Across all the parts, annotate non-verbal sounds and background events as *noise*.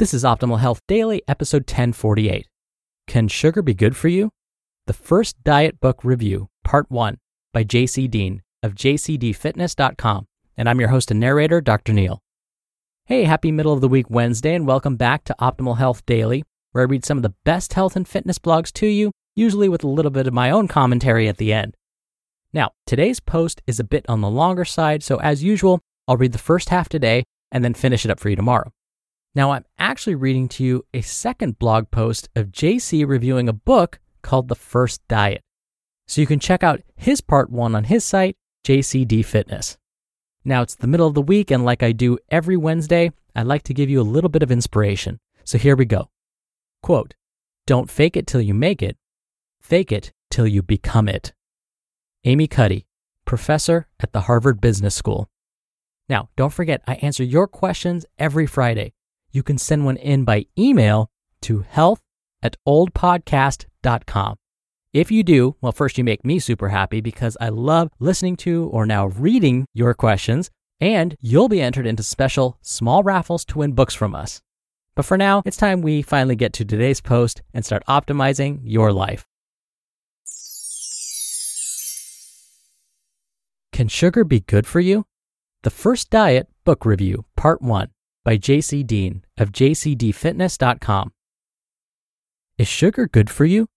This is Optimal Health Daily, episode 1048. Can sugar be good for you? The First Diet Book Review, Part 1, by JC Deen of jcdfitness.com. And I'm your host and narrator, Dr. Neal. Hey, happy middle of the week Wednesday, and welcome back to Optimal Health Daily, where I read some of the best health and fitness blogs to you, usually with a little bit of my own commentary at the end. Now, today's post is a bit on the longer side, so as usual, I'll read the first half today and then finish it up for you tomorrow. Now, I'm actually reading to you a second blog post of JC reviewing a book called The First Diet. So you can check out his part one on his site, JCD Fitness. Now, it's the middle of the week, and like I do every Wednesday, I'd like to give you a little bit of inspiration. So here we go. Quote Don't fake it till you make it, fake it till you become it. Amy Cuddy, professor at the Harvard Business School. Now, don't forget, I answer your questions every Friday you can send one in by email to health at oldpodcast.com. If you do, well, first you make me super happy because I love listening to or now reading your questions, and you'll be entered into special small raffles to win books from us. But for now, it's time we finally get to today's post and start optimizing your life. Can sugar be good for you? The First Diet Book Review, Part 1 by JC Deen of jcdfitness.com. Is sugar good for you?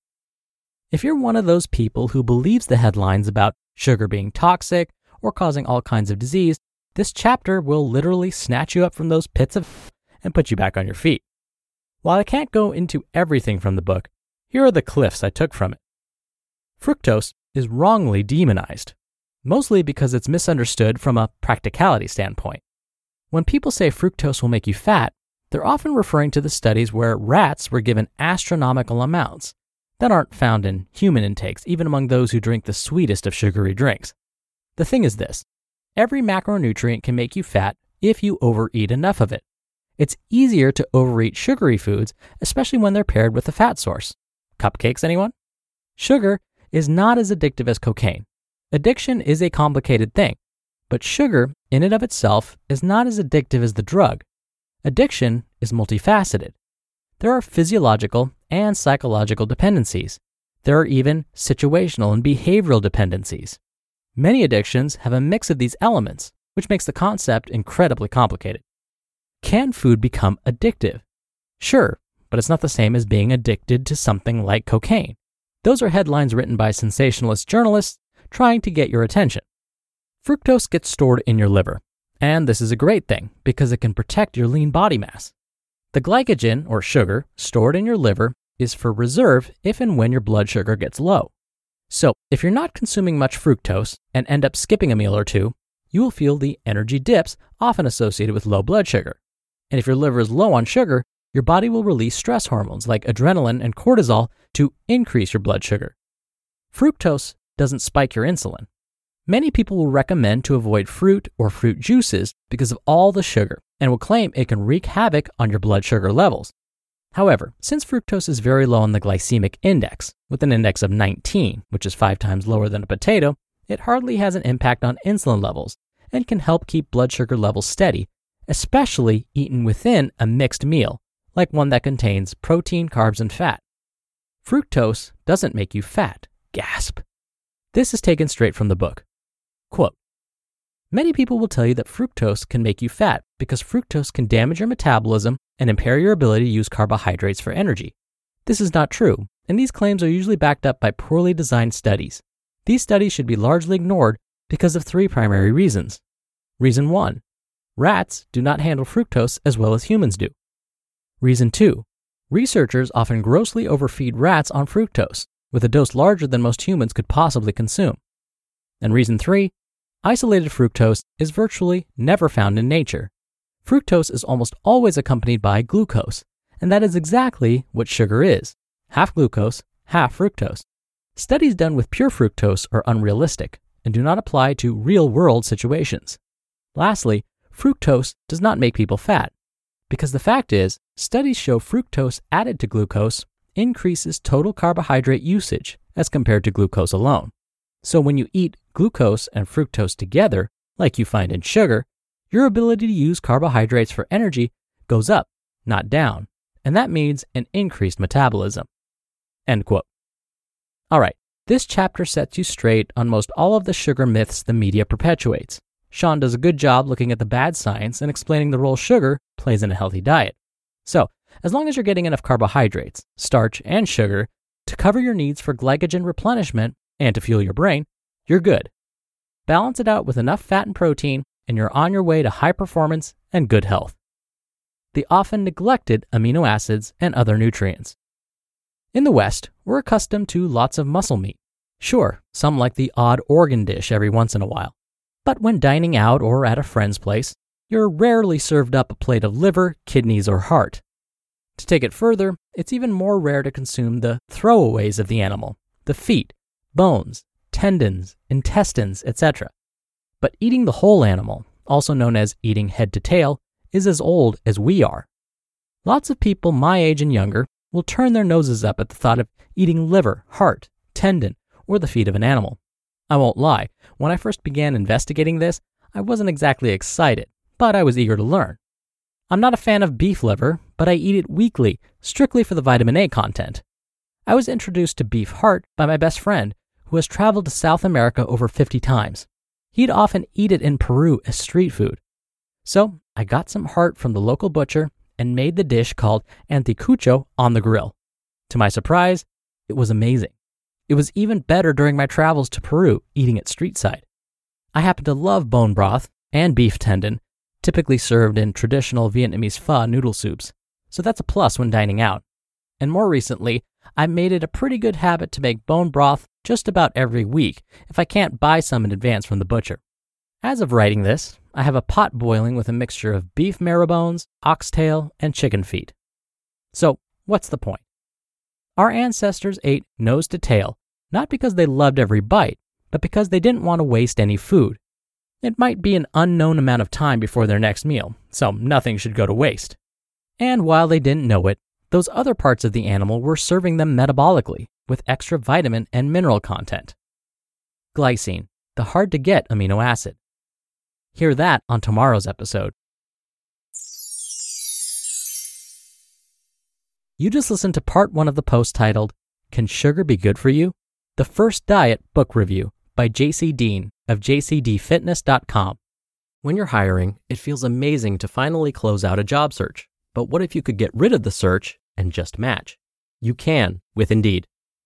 If you're one of those people who believes the headlines about sugar being toxic or causing all kinds of disease, this chapter will literally snatch you up from those pits of *laughs* and put you back on your feet. While I can't go into everything from the book, here are the cliffs I took from it. Fructose is wrongly demonized, mostly because it's misunderstood from a practicality standpoint. When people say fructose will make you fat, they're often referring to the studies where rats were given astronomical amounts that aren't found in human intakes, even among those who drink the sweetest of sugary drinks. The thing is this every macronutrient can make you fat if you overeat enough of it. It's easier to overeat sugary foods, especially when they're paired with a fat source. Cupcakes, anyone? Sugar is not as addictive as cocaine. Addiction is a complicated thing. But sugar, in and of itself, is not as addictive as the drug. Addiction is multifaceted. There are physiological and psychological dependencies. There are even situational and behavioral dependencies. Many addictions have a mix of these elements, which makes the concept incredibly complicated. Can food become addictive? Sure, but it's not the same as being addicted to something like cocaine. Those are headlines written by sensationalist journalists trying to get your attention. Fructose gets stored in your liver, and this is a great thing because it can protect your lean body mass. The glycogen, or sugar, stored in your liver is for reserve if and when your blood sugar gets low. So, if you're not consuming much fructose and end up skipping a meal or two, you will feel the energy dips often associated with low blood sugar. And if your liver is low on sugar, your body will release stress hormones like adrenaline and cortisol to increase your blood sugar. Fructose doesn't spike your insulin, Many people will recommend to avoid fruit or fruit juices because of all the sugar and will claim it can wreak havoc on your blood sugar levels. However, since fructose is very low on the glycemic index, with an index of 19, which is five times lower than a potato, it hardly has an impact on insulin levels and can help keep blood sugar levels steady, especially eaten within a mixed meal, like one that contains protein, carbs, and fat. Fructose doesn't make you fat. Gasp. This is taken straight from the book. Quote Many people will tell you that fructose can make you fat because fructose can damage your metabolism and impair your ability to use carbohydrates for energy. This is not true, and these claims are usually backed up by poorly designed studies. These studies should be largely ignored because of three primary reasons. Reason 1 Rats do not handle fructose as well as humans do. Reason 2 Researchers often grossly overfeed rats on fructose, with a dose larger than most humans could possibly consume. And reason 3 Isolated fructose is virtually never found in nature. Fructose is almost always accompanied by glucose, and that is exactly what sugar is half glucose, half fructose. Studies done with pure fructose are unrealistic and do not apply to real world situations. Lastly, fructose does not make people fat. Because the fact is, studies show fructose added to glucose increases total carbohydrate usage as compared to glucose alone. So when you eat glucose and fructose together, like you find in sugar, your ability to use carbohydrates for energy goes up, not down, and that means an increased metabolism. End quote. All right, this chapter sets you straight on most all of the sugar myths the media perpetuates. Sean does a good job looking at the bad science and explaining the role sugar plays in a healthy diet. So, as long as you're getting enough carbohydrates, starch, and sugar to cover your needs for glycogen replenishment and to fuel your brain, you're good. Balance it out with enough fat and protein, and you're on your way to high performance and good health. The often neglected amino acids and other nutrients. In the West, we're accustomed to lots of muscle meat. Sure, some like the odd organ dish every once in a while. But when dining out or at a friend's place, you're rarely served up a plate of liver, kidneys, or heart. To take it further, it's even more rare to consume the throwaways of the animal, the feet, bones, tendons, intestines, etc. But eating the whole animal, also known as eating head to tail, is as old as we are. Lots of people my age and younger will turn their noses up at the thought of eating liver, heart, tendon, or the feet of an animal. I won't lie, when I first began investigating this, I wasn't exactly excited, but I was eager to learn. I'm not a fan of beef liver, but I eat it weekly, strictly for the vitamin A content. I was introduced to beef heart by my best friend, who has traveled to South America over 50 times. He'd often eat it in Peru as street food. So I got some heart from the local butcher and made the dish called anticucho on the grill. To my surprise, it was amazing. It was even better during my travels to Peru, eating it street side. I happen to love bone broth and beef tendon, typically served in traditional Vietnamese pho noodle soups, so that's a plus when dining out. And more recently, I made it a pretty good habit to make bone broth just about every week if I can't buy some in advance from the butcher. As of writing this, I have a pot boiling with a mixture of beef marrow bones, oxtail, and chicken feet. So, what's the point? Our ancestors ate nose to tail, not because they loved every bite, but because they didn't want to waste any food. It might be an unknown amount of time before their next meal, so nothing should go to waste. And while they didn't know it, those other parts of the animal were serving them metabolically with extra vitamin and mineral content. Glycine, the hard to get amino acid. Hear that on tomorrow's episode. You just listened to part one of the post titled, Can Sugar Be Good for You? The First Diet Book Review by JC Deen of jcdfitness.com. When you're hiring, it feels amazing to finally close out a job search. But what if you could get rid of the search and just match? You can with Indeed.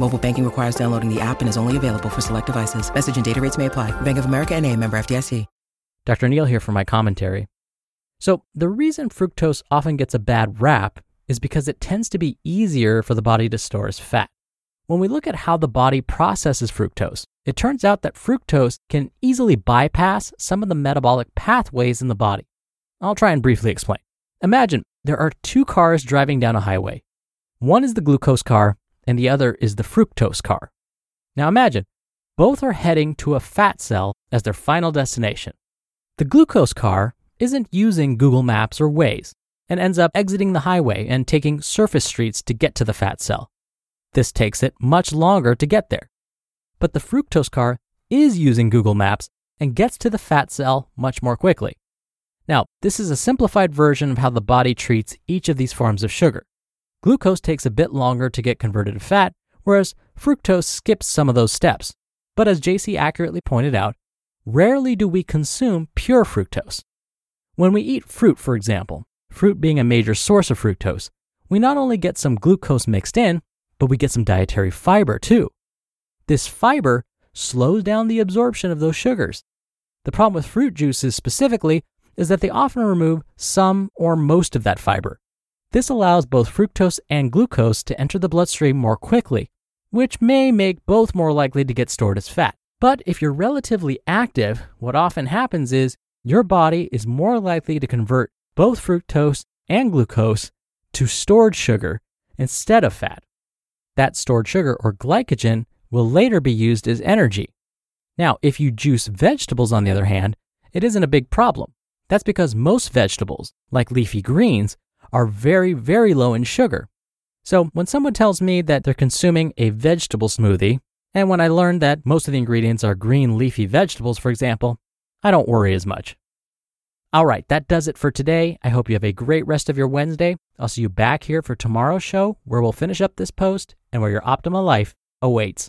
Mobile banking requires downloading the app and is only available for select devices. Message and data rates may apply. Bank of America and a member FDIC. Dr. Neal here for my commentary. So, the reason fructose often gets a bad rap is because it tends to be easier for the body to store as fat. When we look at how the body processes fructose, it turns out that fructose can easily bypass some of the metabolic pathways in the body. I'll try and briefly explain. Imagine there are two cars driving down a highway. One is the glucose car, and the other is the fructose car. Now imagine both are heading to a fat cell as their final destination. The glucose car isn't using Google Maps or Waze and ends up exiting the highway and taking surface streets to get to the fat cell. This takes it much longer to get there. But the fructose car is using Google Maps and gets to the fat cell much more quickly. Now, this is a simplified version of how the body treats each of these forms of sugar. Glucose takes a bit longer to get converted to fat, whereas fructose skips some of those steps. But as JC accurately pointed out, rarely do we consume pure fructose. When we eat fruit, for example, fruit being a major source of fructose, we not only get some glucose mixed in, but we get some dietary fiber too. This fiber slows down the absorption of those sugars. The problem with fruit juices specifically is that they often remove some or most of that fiber. This allows both fructose and glucose to enter the bloodstream more quickly, which may make both more likely to get stored as fat. But if you're relatively active, what often happens is your body is more likely to convert both fructose and glucose to stored sugar instead of fat. That stored sugar or glycogen will later be used as energy. Now, if you juice vegetables, on the other hand, it isn't a big problem. That's because most vegetables, like leafy greens, are very, very low in sugar. So when someone tells me that they're consuming a vegetable smoothie, and when I learn that most of the ingredients are green leafy vegetables, for example, I don't worry as much. All right, that does it for today. I hope you have a great rest of your Wednesday. I'll see you back here for tomorrow's show where we'll finish up this post and where your optimal life awaits.